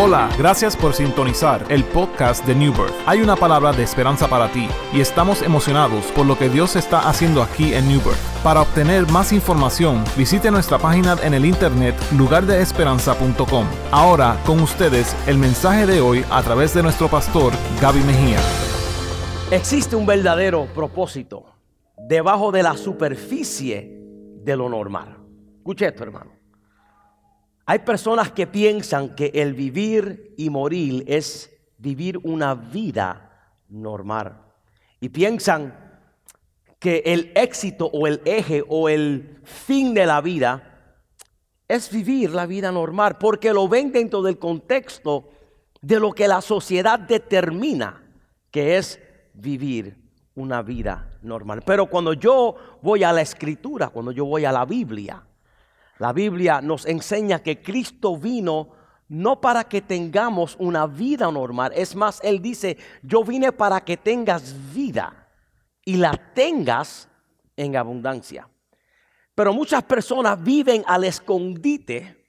Hola, gracias por sintonizar el podcast de New Birth. Hay una palabra de esperanza para ti y estamos emocionados por lo que Dios está haciendo aquí en New Birth. Para obtener más información, visite nuestra página en el internet lugardeesperanza.com. Ahora, con ustedes, el mensaje de hoy a través de nuestro pastor Gaby Mejía. Existe un verdadero propósito debajo de la superficie de lo normal. Escuche esto, hermano. Hay personas que piensan que el vivir y morir es vivir una vida normal. Y piensan que el éxito o el eje o el fin de la vida es vivir la vida normal, porque lo ven dentro del contexto de lo que la sociedad determina que es vivir una vida normal. Pero cuando yo voy a la escritura, cuando yo voy a la Biblia, la Biblia nos enseña que Cristo vino no para que tengamos una vida normal. Es más, Él dice, yo vine para que tengas vida y la tengas en abundancia. Pero muchas personas viven al escondite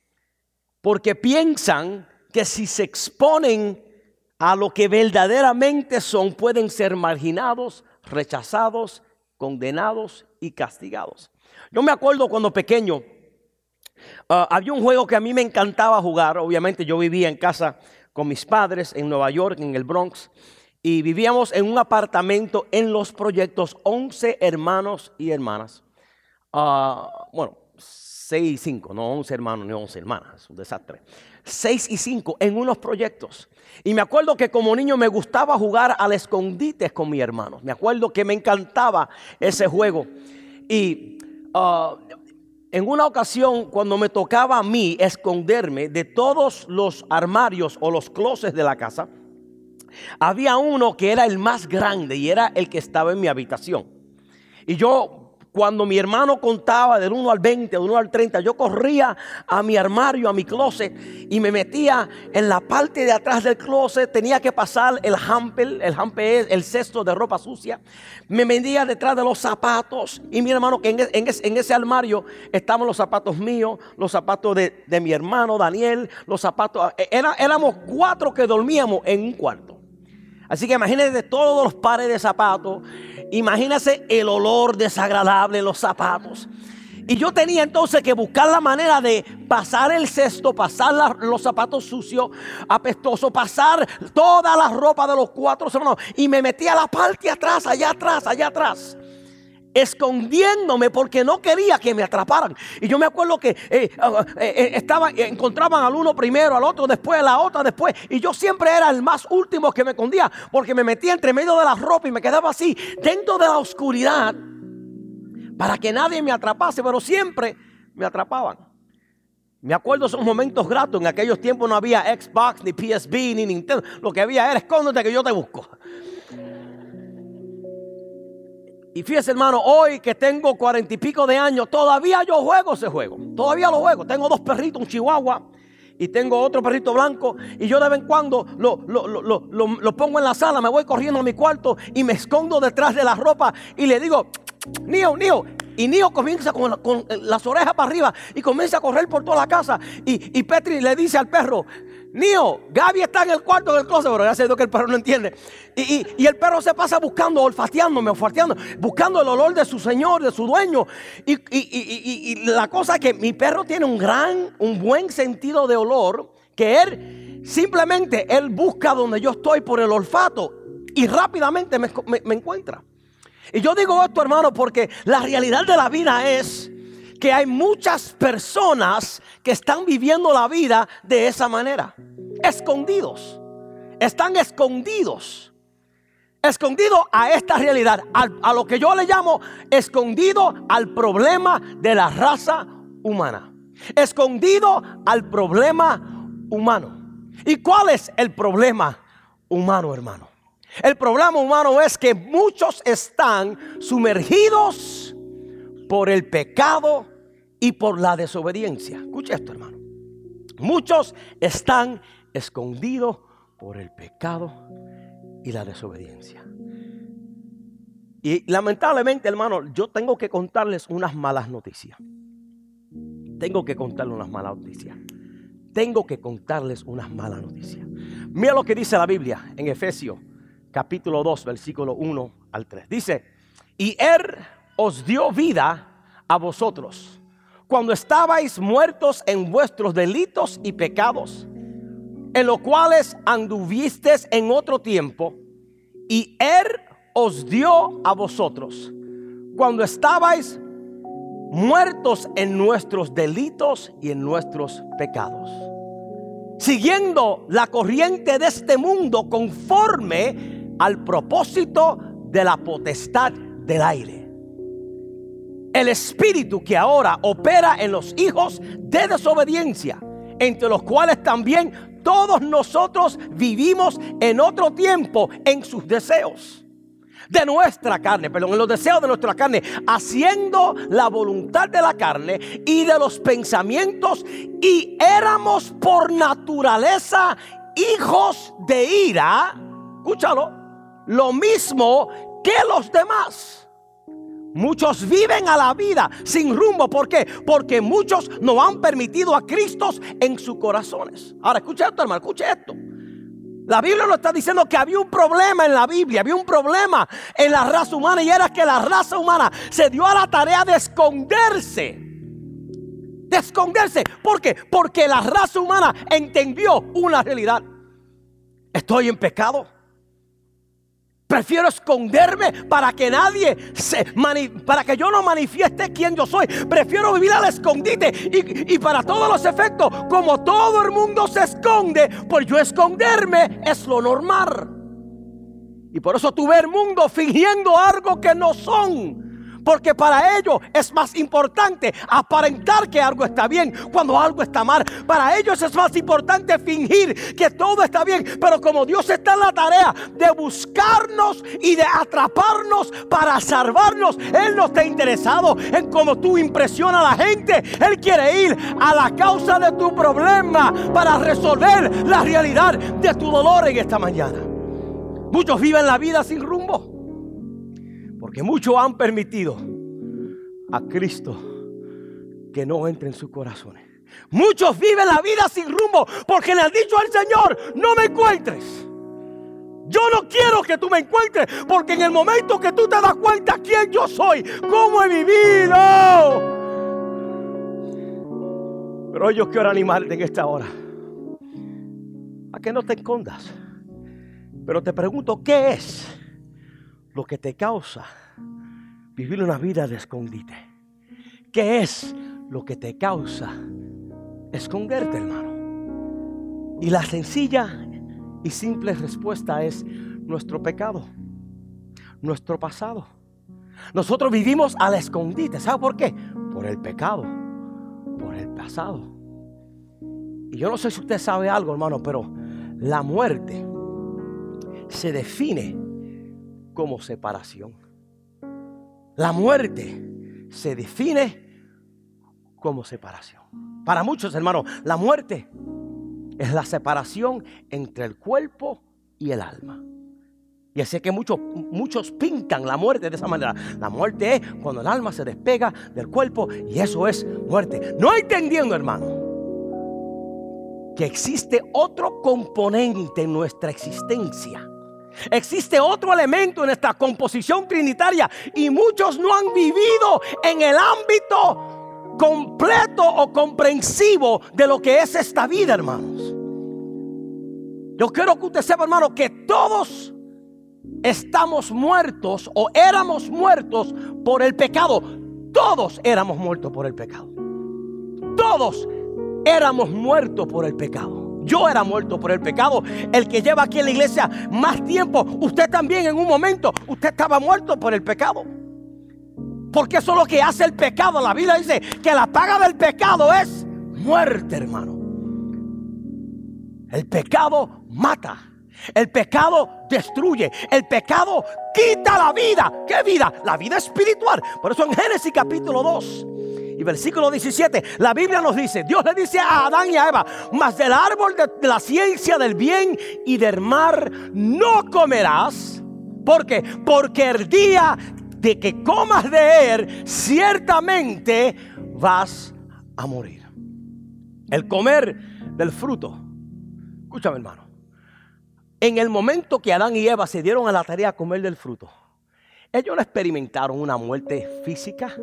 porque piensan que si se exponen a lo que verdaderamente son, pueden ser marginados, rechazados, condenados y castigados. Yo me acuerdo cuando pequeño, Ah, había un juego que a mí me encantaba jugar. Obviamente yo vivía en casa con mis padres en Nueva York, en el Bronx. Y vivíamos en un apartamento en los proyectos, 11 hermanos y hermanas. Ah, bueno, 6 y 5, no 11 hermanos ni 11 hermanas, es un desastre. 6 y 5 en unos proyectos. Y me acuerdo que como niño me gustaba jugar al escondite con mi hermano. Me acuerdo que me encantaba ese juego. Y uh, en una ocasión, cuando me tocaba a mí esconderme de todos los armarios o los closets de la casa, había uno que era el más grande y era el que estaba en mi habitación. Y yo cuando mi hermano contaba del 1 al 20, del 1 al 30, yo corría a mi armario, a mi closet y me metía en la parte de atrás del closet. Tenía que pasar el hamper, el hamper es el cesto de ropa sucia. Me metía detrás de los zapatos. Y mi hermano, que en, ese armario estaban los zapatos míos, los zapatos de, mi hermano Daniel, los zapatos. Eh, éramos cuatro que dormíamos en un cuarto. Así que imagínense todos los pares de zapatos. Imagínense el olor desagradable en los zapatos. Y yo tenía entonces que buscar la manera de pasar el cesto, pasar los zapatos sucios, apestosos, pasar toda la ropa de los cuatro hermanos. Y me metí a la parte atrás, allá atrás, allá atrás escondiéndome porque no quería que me atraparan. Y yo me acuerdo que eh, eh, eh, estaba, encontraban al uno primero, al otro después, a la otra después. Y yo siempre era el más último que me escondía porque me metía entre medio de la ropa y me quedaba así, dentro de la oscuridad, para que nadie me atrapase, pero siempre me atrapaban. Me acuerdo esos momentos gratos. En aquellos tiempos no había Xbox, ni PSB, ni Nintendo. Lo que había era escóndete que yo te busco. Y fíjese, hermano, hoy que tengo cuarenta y pico de años, todavía yo juego ese juego. Todavía lo juego. Tengo dos perritos, un chihuahua y tengo otro perrito blanco. Y yo de vez en cuando lo, lo, pongo en la sala, me voy corriendo a mi cuarto y me escondo detrás de la ropa y le digo, Nio, Nio. Y Nio comienza con, las orejas para arriba y comienza a correr por toda la casa. Y, y Petri le dice al perro, Nio, Gaby está en el cuarto del closet, pero ya sé que el perro no entiende. Y, el perro se pasa buscando, olfateándome, olfateando, buscando el olor de su señor, de su dueño. Y, y, la cosa es que mi perro tiene un gran, un buen sentido de olor, que él simplemente, él busca donde yo estoy por el olfato y rápidamente me, me encuentra. Y yo digo esto, hermano, porque la realidad de la vida es que hay muchas personas que están viviendo la vida de esa manera. Escondidos. Están escondidos. Escondido a esta realidad. A, lo que yo le llamo escondido al problema de la raza humana. Escondido al problema humano. ¿Y cuál es el problema humano, hermano? El problema humano es que muchos están sumergidos por el pecado y por la desobediencia. Escucha esto, hermano. Muchos están escondidos por el pecado y la desobediencia. Y lamentablemente, hermano, yo tengo que contarles unas malas noticias. Tengo que contarles unas malas noticias. tengo que contarles unas malas noticias. Mira lo que dice la Biblia en Efesios capítulo 2, versículo 1 al 3. Dice, y Él os dio vida a vosotros cuando estabais muertos en vuestros delitos y pecados, en los cuales anduvisteis en otro tiempo, y Él os dio a vosotros cuando estabais muertos en nuestros delitos y en nuestros pecados, siguiendo la corriente de este mundo conforme al propósito de la potestad del aire. El espíritu que ahora opera en los hijos de desobediencia, entre los cuales también todos nosotros vivimos en otro tiempo en sus deseos de nuestra carne, perdón, en los deseos de nuestra carne, haciendo la voluntad de la carne y de los pensamientos, y éramos por naturaleza hijos de ira, escúchalo, lo mismo que los demás. Muchos viven a la vida sin rumbo. ¿Por qué? Porque muchos no han permitido a Cristo en sus corazones. Ahora, escucha esto, hermano, escucha esto. La Biblia nos está diciendo que había un problema en la Biblia, había un problema en la raza humana y era que la raza humana se dio a la tarea de esconderse. De esconderse. ¿Por qué? Porque la raza humana entendió una realidad. Estoy en pecado. Prefiero esconderme para que nadie se para que yo no manifieste quién yo soy. Prefiero vivir al escondite y, y, para todos los efectos, como todo el mundo se esconde, pues yo esconderme es lo normal. Y por eso tú ves el mundo fingiendo algo que no son. Porque para ellos es más importante aparentar que algo está bien cuando algo está mal. Para ellos es más importante fingir que todo está bien. Pero como Dios está en la tarea de buscarnos y de atraparnos para salvarnos, Él no está interesado en cómo tú impresionas a la gente. Él quiere ir a la causa de tu problema para resolver la realidad de tu dolor en esta mañana. Muchos viven la vida sin rumbo. Porque muchos han permitido a Cristo que no entre en sus corazones. Muchos viven la vida sin rumbo porque le han dicho al Señor, no me encuentres. Yo no quiero que tú me encuentres porque en el momento que tú te das cuenta quién yo soy, cómo he vivido. Pero yo quiero animarte en esta hora a que no te escondas. Pero te pregunto, ¿qué es lo que te causa vivir una vida de escondite? ¿Qué es lo que te causa esconderte, hermano? Y la sencilla y simple respuesta es nuestro pecado, nuestro pasado. Nosotros vivimos al escondite. ¿Sabe por qué? Por el pecado, por el pasado. Y yo no sé si usted sabe algo, hermano, pero la muerte se define como separación. La muerte se define como separación. Para muchos hermanos, la muerte es la separación entre el cuerpo y el alma. Y así que muchos, muchos pintan la muerte de esa manera. La muerte es cuando el alma se despega del cuerpo y eso es muerte. No entendiendo, hermano, que existe otro componente en nuestra existencia Existe otro elemento en esta composición trinitaria y muchos no han vivido en el ámbito completo o comprensivo de lo que es esta vida, hermanos. Yo quiero que usted sepa, hermano, que todos estamos muertos o éramos muertos por el pecado. Todos éramos muertos por el pecado. Todos éramos muertos por el pecado. Yo era muerto por el pecado. El que lleva aquí en la iglesia más tiempo, usted también en un momento, usted estaba muerto por el pecado. Porque eso es lo que hace el pecado. La Biblia dice que la paga del pecado es muerte, hermano. El pecado mata. El pecado destruye. El pecado quita la vida. ¿Qué vida? La vida espiritual. Por eso en Génesis capítulo 2 y versículo 17, la Biblia nos dice, Dios le dice a Adán y a Eva, mas del árbol de la ciencia del bien y del mar no comerás. ¿Por qué? Porque el día de que comas de él, ciertamente vas a morir. El comer del fruto. Escúchame, hermano. En el momento que Adán y Eva se dieron a la tarea de comer del fruto, ellos no experimentaron una muerte física.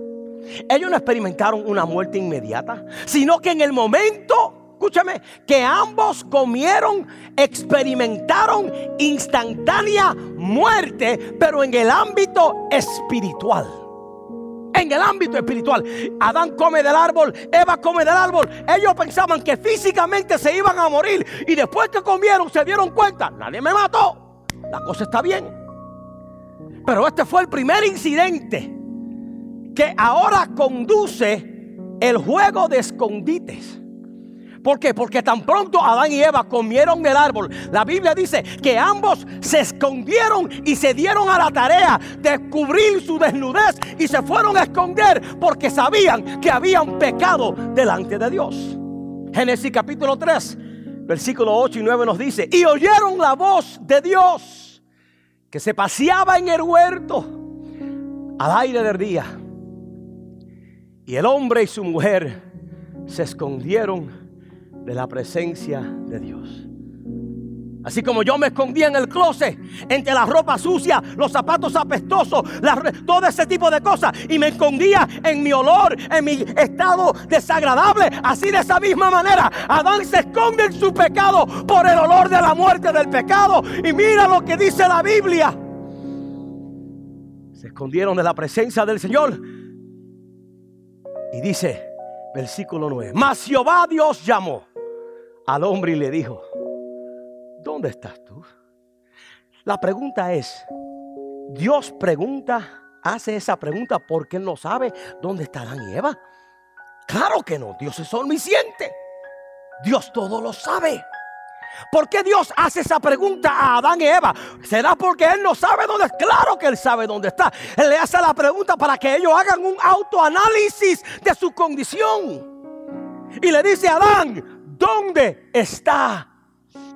Ellos no experimentaron una muerte inmediata, sino que en el momento, escúchame, que ambos comieron, experimentaron instantánea muerte, pero en el ámbito espiritual en el ámbito espiritual. Adán come del árbol, Eva come del árbol. Ellos pensaban que físicamente se iban a morir y después que comieron se dieron cuenta, nadie me mató. La cosa está bien. Pero este fue el primer incidente que ahora conduce el juego de escondites. ¿Por qué? Porque tan pronto Adán y Eva comieron del árbol, la Biblia dice que ambos se escondieron y se dieron a la tarea de cubrir su desnudez y se fueron a esconder porque sabían que habían pecado delante de Dios. Génesis capítulo 3, versículo 8 y 9 nos dice, y oyeron la voz de Dios que se paseaba en el huerto al aire del día. Y el hombre y su mujer se escondieron de la presencia de Dios. Así como yo me escondía en el closet entre la ropa sucia, los zapatos apestosos, todo ese tipo de cosas. Y me escondía en mi olor, en mi estado desagradable. Así de esa misma manera, Adán se esconde en su pecado por el olor de la muerte del pecado. Y mira lo que dice la Biblia. Se escondieron de la presencia del Señor. Y dice, versículo 9, mas Jehová Dios llamó al hombre y le dijo, ¿dónde estás tú? La pregunta es, Dios pregunta, hace esa pregunta porque Él no sabe dónde está Adán y Eva. Claro que no, Dios es omnisciente. Dios todo lo sabe. ¿Por qué Dios hace esa pregunta a Adán y Eva? ¿Será porque Él no sabe dónde? Claro que Él sabe dónde está. Él le hace la pregunta para que ellos hagan un autoanálisis de su condición. Y le dice a Adán, ¿dónde estás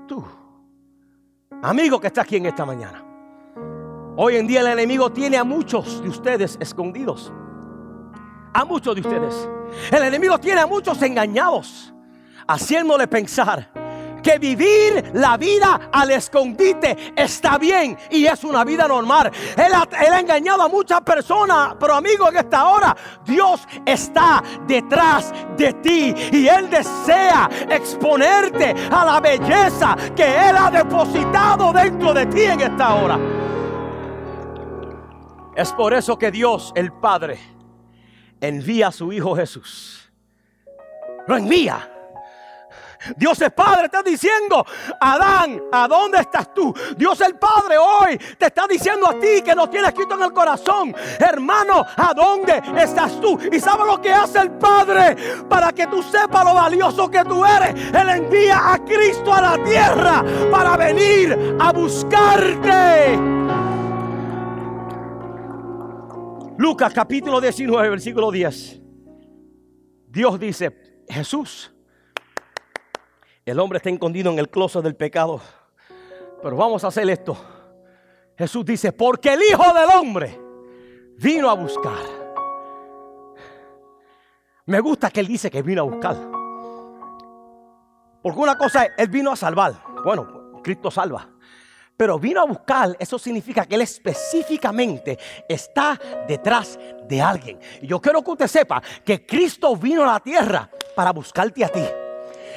tú? Amigo que está aquí en esta mañana. Hoy en día el enemigo tiene a muchos de ustedes escondidos. A muchos de ustedes. El enemigo tiene a muchos engañados, haciéndole pensar que vivir la vida al escondite está bien y es una vida normal. Él ha, engañado a muchas personas, pero amigo, en esta hora Dios está detrás de ti y Él desea exponerte a la belleza que Él ha depositado dentro de ti en esta hora. Es por eso que Dios, el Padre, envía a su Hijo Jesús. Lo envía Dios el Padre está diciendo, Adán, ¿a dónde estás tú? Dios el Padre hoy te está diciendo a ti que nos tiene escrito en el corazón, hermano, ¿a dónde estás tú? Y sabe lo que hace el Padre para que tú sepas lo valioso que tú eres. Él envía a Cristo a la tierra para venir a buscarte. Lucas capítulo 19, versículo 10. Dios dice, Jesús el hombre está escondido en el closet del pecado. Pero vamos a hacer esto. Jesús dice, porque el Hijo del Hombre vino a buscar. Me gusta que Él dice que vino a buscar. Porque una cosa es, Él vino a salvar. Bueno, Cristo salva. Pero vino a buscar, eso significa que Él específicamente está detrás de alguien. Y yo quiero que usted sepa que Cristo vino a la tierra para buscarte a ti.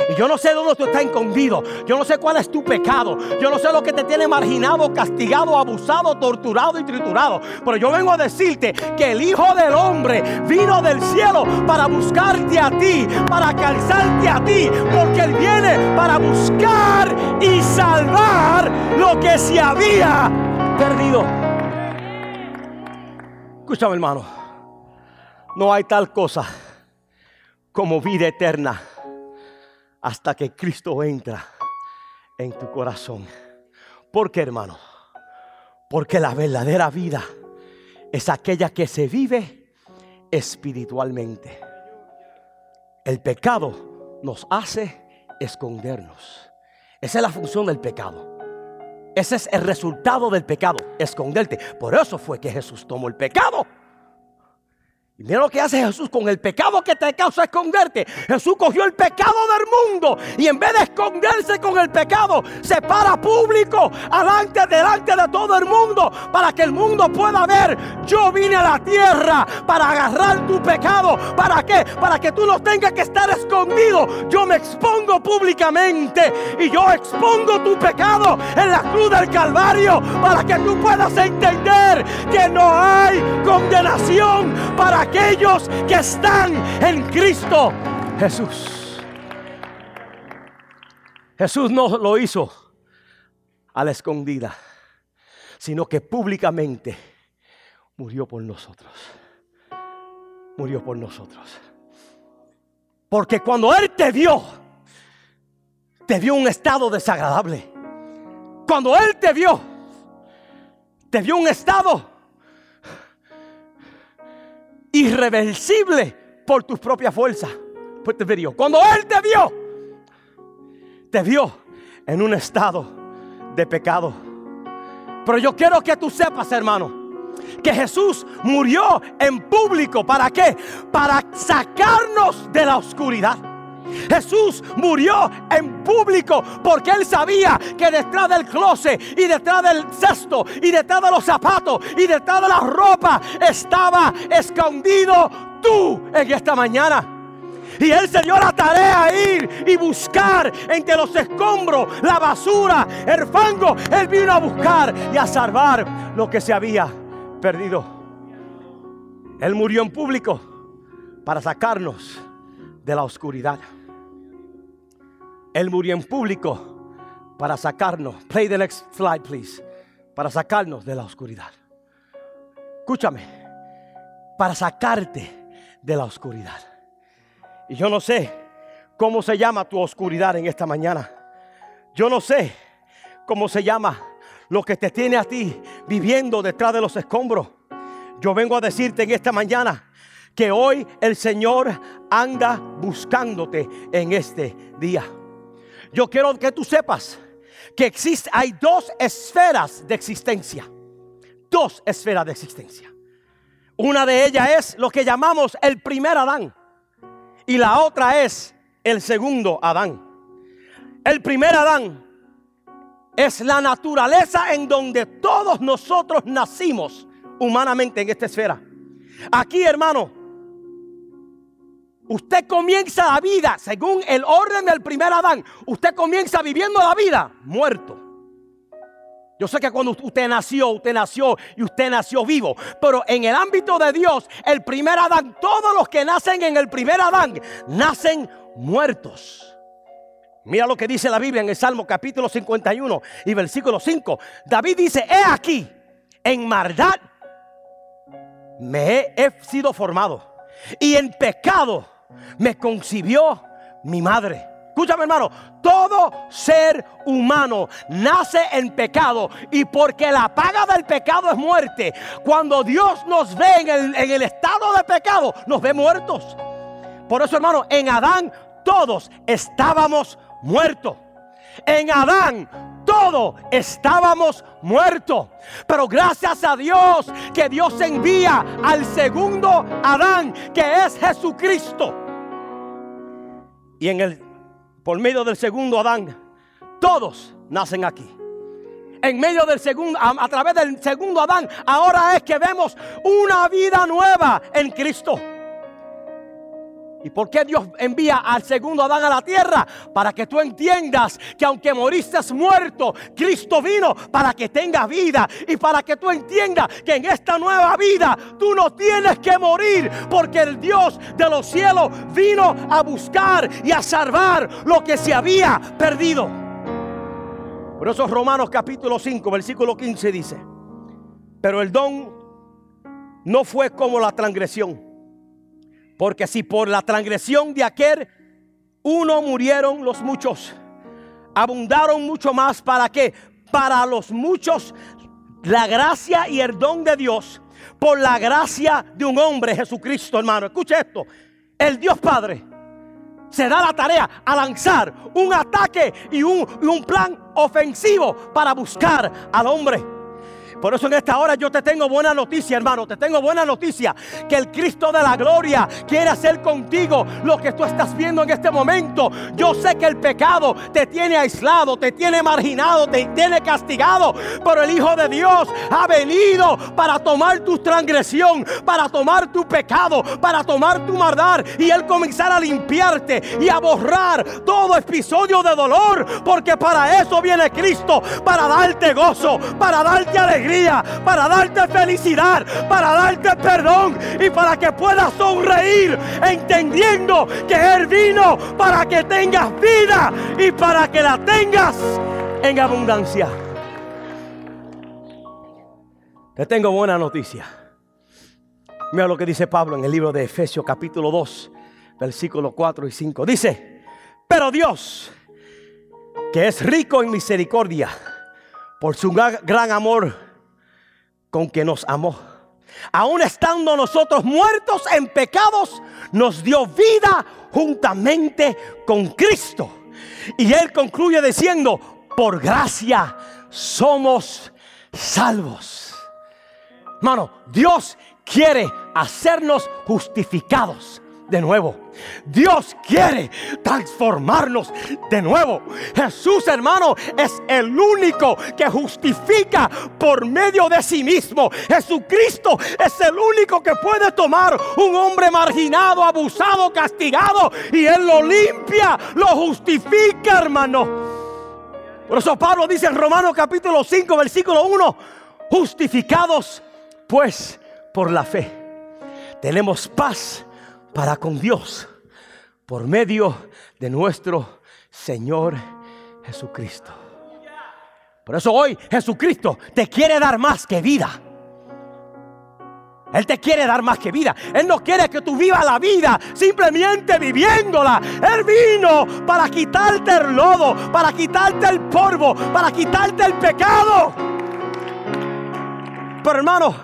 Y yo no sé dónde tú estás escondido. Yo no sé cuál es tu pecado. Yo no sé lo que te tiene marginado, castigado, abusado, torturado y triturado. Pero yo vengo a decirte que el Hijo del Hombre vino del cielo para buscarte a ti, para calzarte a ti. Porque Él viene para buscar y salvar lo que se había perdido. Escúchame hermano. No hay tal cosa como vida eterna hasta que Cristo entra en tu corazón. ¿Por qué, hermano? Porque la verdadera vida es aquella que se vive espiritualmente. El pecado nos hace escondernos. Esa es la función del pecado. Ese es el resultado del pecado, esconderte. Por eso fue que Jesús tomó el pecado Y mira lo que hace Jesús con el pecado que te causa esconderte. Jesús cogió el pecado del mundo y en vez de esconderse con el pecado, se para público, adelante, delante de todo el mundo, para que el mundo pueda ver. Yo vine a la tierra para agarrar tu pecado. ¿Para qué? Para que tú no tengas que estar escondido. Yo me expongo públicamente y yo expongo tu pecado en la cruz del Calvario para que tú puedas entender que no hay condenación para aquellos que están en Cristo Jesús. Jesús no lo hizo a la escondida, sino que públicamente murió por nosotros. Murió por nosotros. Porque cuando Él te vio, te vio un estado desagradable. Cuando Él te vio, te vio un estado irreversible por tus propias fuerzas. Pues te vio. Cuando Él te vio, te vio en un estado de pecado. Pero yo quiero que tú sepas, hermano, que Jesús murió en público. ¿Para qué? Para sacarnos de la oscuridad. Jesús murió en público porque él sabía que detrás del closet y detrás del cesto y detrás de los zapatos y detrás de la ropa estaba escondido tú en esta mañana. Y él se dio la tarea a ir y buscar entre los escombros, la basura, el fango. Él vino a buscar y a salvar lo que se había perdido. Él murió en público para sacarnos de la oscuridad. Él murió en público para sacarnos. Play the next slide, please. Para sacarnos de la oscuridad. Escúchame. Para sacarte de la oscuridad. Y yo no sé cómo se llama tu oscuridad en esta mañana. Yo no sé cómo se llama lo que te tiene a ti viviendo detrás de los escombros. Yo vengo a decirte en esta mañana que hoy el Señor anda buscándote en este día. Yo quiero que tú sepas que existe, hay dos esferas de existencia. Dos esferas de existencia. Una de ellas es lo que llamamos el primer Adán. Y la otra es el segundo Adán. El primer Adán es la naturaleza en donde todos nosotros nacimos humanamente en esta esfera. Aquí, hermano, Usted comienza la vida según el orden del primer Adán. Usted comienza viviendo la vida muerto. Yo sé que cuando usted nació, usted nació y usted nació vivo. Pero en el ámbito de Dios, el primer Adán, todos los que nacen en el primer Adán, nacen muertos. Mira lo que dice la Biblia en el Salmo capítulo 51 y versículo 5. David dice, he aquí, en maldad me he sido formado. Y en pecado me concibió mi madre. Escúchame hermano, todo ser humano nace en pecado y porque la paga del pecado es muerte, cuando Dios nos ve en el, estado de pecado, nos ve muertos. Por eso hermano, en Adán todos estábamos muertos. En Adán todos estábamos muertos. Pero gracias a Dios que Dios envía al segundo Adán, que es Jesucristo. Y en el, por medio del segundo Adán, todos nacen aquí. En medio del segundo, a, través del segundo Adán, ahora es que vemos una vida nueva en Cristo. ¿Y por qué Dios envía al segundo Adán a la tierra? Para que tú entiendas que aunque moriste muerto, Cristo vino para que tengas vida. Y para que tú entiendas que en esta nueva vida tú no tienes que morir. Porque el Dios de los cielos vino a buscar y a salvar lo que se había perdido. Por eso Romanos capítulo 5, versículo 15 dice, pero el don no fue como la transgresión porque si por la transgresión de aquel uno murieron los muchos, abundaron mucho más para qué? Para los muchos la gracia y el don de Dios por la gracia de un hombre, Jesucristo, hermano. Escuche esto. El Dios Padre se da la tarea a lanzar un ataque y un, y un plan ofensivo para buscar al hombre. Por eso en esta hora yo te tengo buena noticia, hermano. Te tengo buena noticia. Que el Cristo de la gloria quiere hacer contigo lo que tú estás viendo en este momento. Yo sé que el pecado te tiene aislado, te tiene marginado, te tiene castigado. Pero el Hijo de Dios ha venido para tomar tu transgresión, para tomar tu pecado, para tomar tu maldad. Y Él comenzar a limpiarte y a borrar todo episodio de dolor. Porque para eso viene Cristo. Para darte gozo, para darte alegría, para darte felicidad, para darte perdón y para que puedas sonreír entendiendo que Él vino para que tengas vida y para que la tengas en abundancia. Te tengo buena noticia. Mira lo que dice Pablo en el libro de Efesios capítulo 2, versículos 4 y 5. Dice, pero Dios, que es rico en misericordia, por su gran amor con que nos amó. Aún estando nosotros muertos en pecados, nos dio vida juntamente con Cristo. Y él concluye diciendo, por gracia somos salvos. Hermano, Dios quiere hacernos justificados de nuevo. Dios quiere transformarnos de nuevo. Jesús, hermano, es el único que justifica por medio de sí mismo. Jesucristo es el único que puede tomar un hombre marginado, abusado, castigado y Él lo limpia, lo justifica, hermano. Por eso Pablo dice en Romanos capítulo 5, versículo 1, justificados pues por la fe. Tenemos paz para con Dios por medio de nuestro Señor Jesucristo. Por eso hoy Jesucristo te quiere dar más que vida. Él te quiere dar más que vida. Él no quiere que tú vivas la vida simplemente viviéndola. Él vino para quitarte el lodo, para quitarte el polvo, para quitarte el pecado. Pero hermano,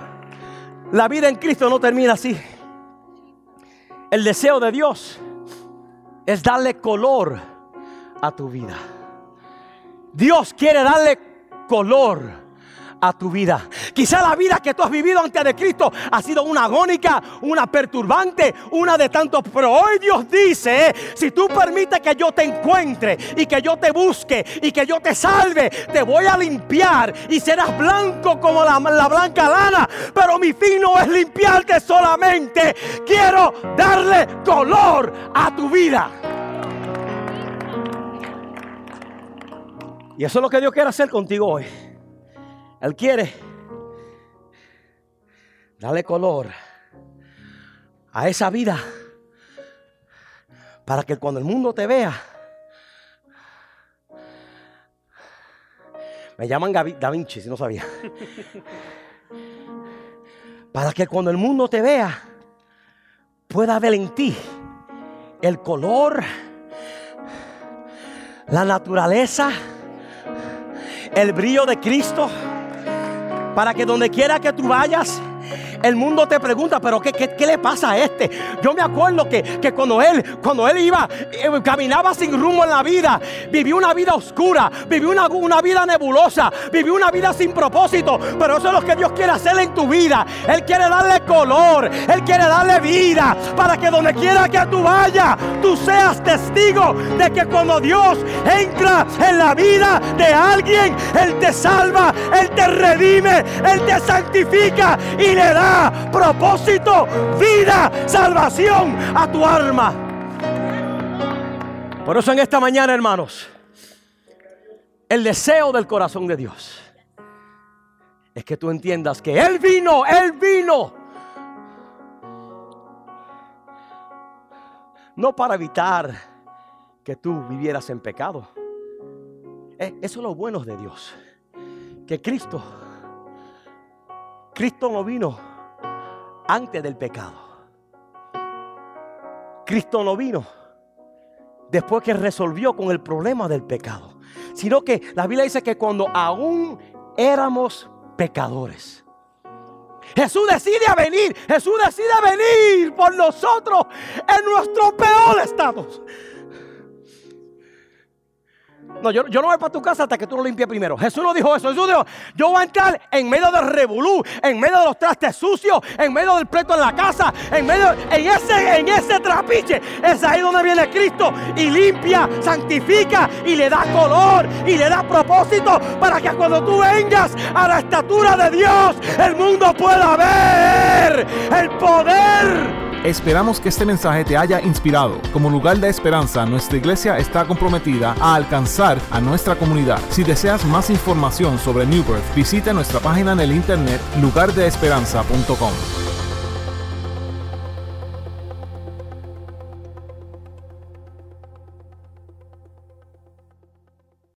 la vida en Cristo no termina así. El deseo de Dios es darle color a tu vida. Dios quiere darle color a tu vida. Quizá la vida que tú has vivido antes de Cristo ha sido una agónica, una perturbante, una de tantos. Pero hoy Dios dice, si tú permites que yo te encuentre y que yo te busque y que yo te salve, te voy a limpiar y serás blanco como la, la blanca lana. Pero mi fin no es limpiarte solamente. Quiero darle color a tu vida. Y eso es lo que Dios quiere hacer contigo hoy. Él quiere. Darle color a esa vida para que cuando el mundo te vea, me llaman Da Vinci, si no sabía, para que cuando el mundo te vea, pueda ver en ti el color, la naturaleza, el brillo de Cristo para que donde quiera que tú vayas, el mundo te pregunta, pero ¿qué, qué, le pasa a este? Yo me acuerdo que, que, cuando él, cuando él iba, eh, caminaba sin rumbo en la vida, vivió una vida oscura, vivió una, una vida nebulosa, vivió una vida sin propósito. Pero eso es lo que Dios quiere hacer en tu vida. Él quiere darle color, Él quiere darle vida, para que donde quiera que tú vayas, tú seas testigo de que cuando Dios entra en la vida de alguien, Él te salva, Él te redime, Él te santifica y le da propósito, vida, salvación a tu alma. Por eso en esta mañana, hermanos, el deseo del corazón de Dios es que tú entiendas que Él vino, Él vino. No para evitar que tú vivieras en pecado. Eh, eso es lo bueno de Dios. Que Cristo, Cristo no vino antes del pecado. Cristo no vino después que resolvió con el problema del pecado, sino que la Biblia dice que cuando aún éramos pecadores, Jesús decide venir, Jesús decide venir por nosotros en nuestro peor estado. No, yo, yo no voy para tu casa hasta que tú lo limpies primero. Jesús no dijo eso. Jesús dijo, yo voy a entrar en medio del revolú, en medio de los trastes sucios, en medio del pleito en la casa, en medio, en ese, en ese trapiche. Es ahí donde viene Cristo y limpia, santifica y le da color y le da propósito para que cuando tú vengas a la estatura de Dios, el mundo pueda ver el poder Esperamos que este mensaje te haya inspirado. Como lugar de esperanza, nuestra iglesia está comprometida a alcanzar a nuestra comunidad. Si deseas más información sobre New Birth, visita nuestra página en el internet lugardeesperanza.com.